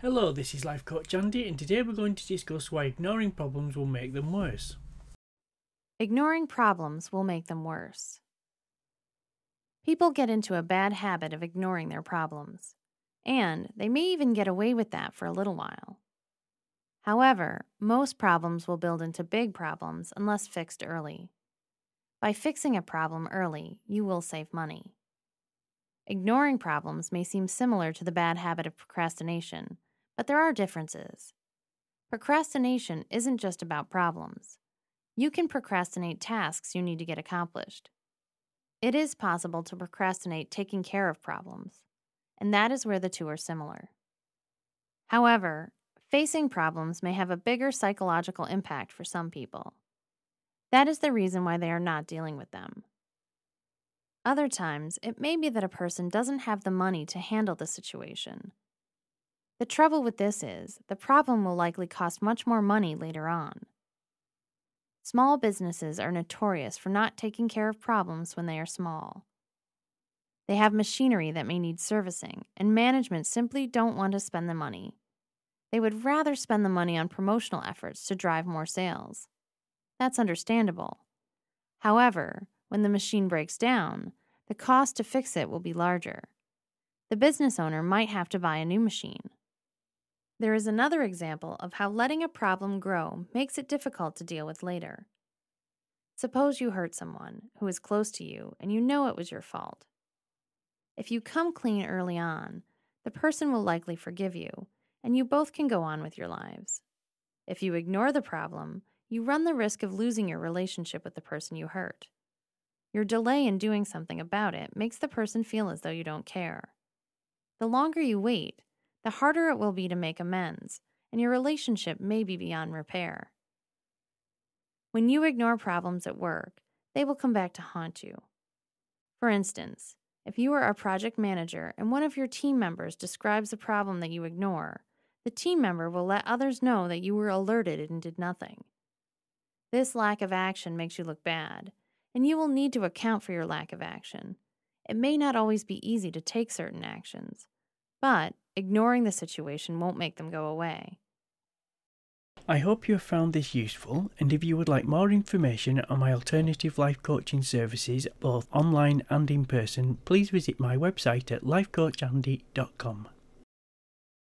Hello, this is Life Coach Andy, and today we're going to discuss why ignoring problems will make them worse. Ignoring problems will make them worse. People get into a bad habit of ignoring their problems, and they may even get away with that for a little while. However, most problems will build into big problems unless fixed early. By fixing a problem early, you will save money. Ignoring problems may seem similar to the bad habit of procrastination, but there are differences. Procrastination isn't just about problems. You can procrastinate tasks you need to get accomplished. It is possible to procrastinate taking care of problems, and that is where the two are similar. However, facing problems may have a bigger psychological impact for some people. That is the reason why they are not dealing with them. Other times, it may be that a person doesn't have the money to handle the situation the trouble with this is, the problem will likely cost much more money later on. Small businesses are notorious for not taking care of problems when they are small. They have machinery that may need servicing, and management simply don't want to spend the money. They would rather spend the money on promotional efforts to drive more sales. That's understandable. However, when the machine breaks down, the cost to fix it will be larger. The business owner might have to buy a new machine. There is another example of how letting a problem grow makes it difficult to deal with later. Suppose you hurt someone who is close to you and you know it was your fault. If you come clean early on, the person will likely forgive you, and you both can go on with your lives. If you ignore the problem, you run the risk of losing your relationship with the person you hurt. Your delay in doing something about it makes the person feel as though you don't care. The longer you wait, the harder it will be to make amends, and your relationship may be beyond repair. When you ignore problems at work, they will come back to haunt you. For instance, if you are a project manager and one of your team members describes a problem that you ignore, the team member will let others know that you were alerted and did nothing. This lack of action makes you look bad, and you will need to account for your lack of action. It may not always be easy to take certain actions, but ignoring the situation won't make them go away. I hope you have found this useful, and if you would like more information on my alternative life coaching services, both online and in person, please visit my website at lifecoachandy.com.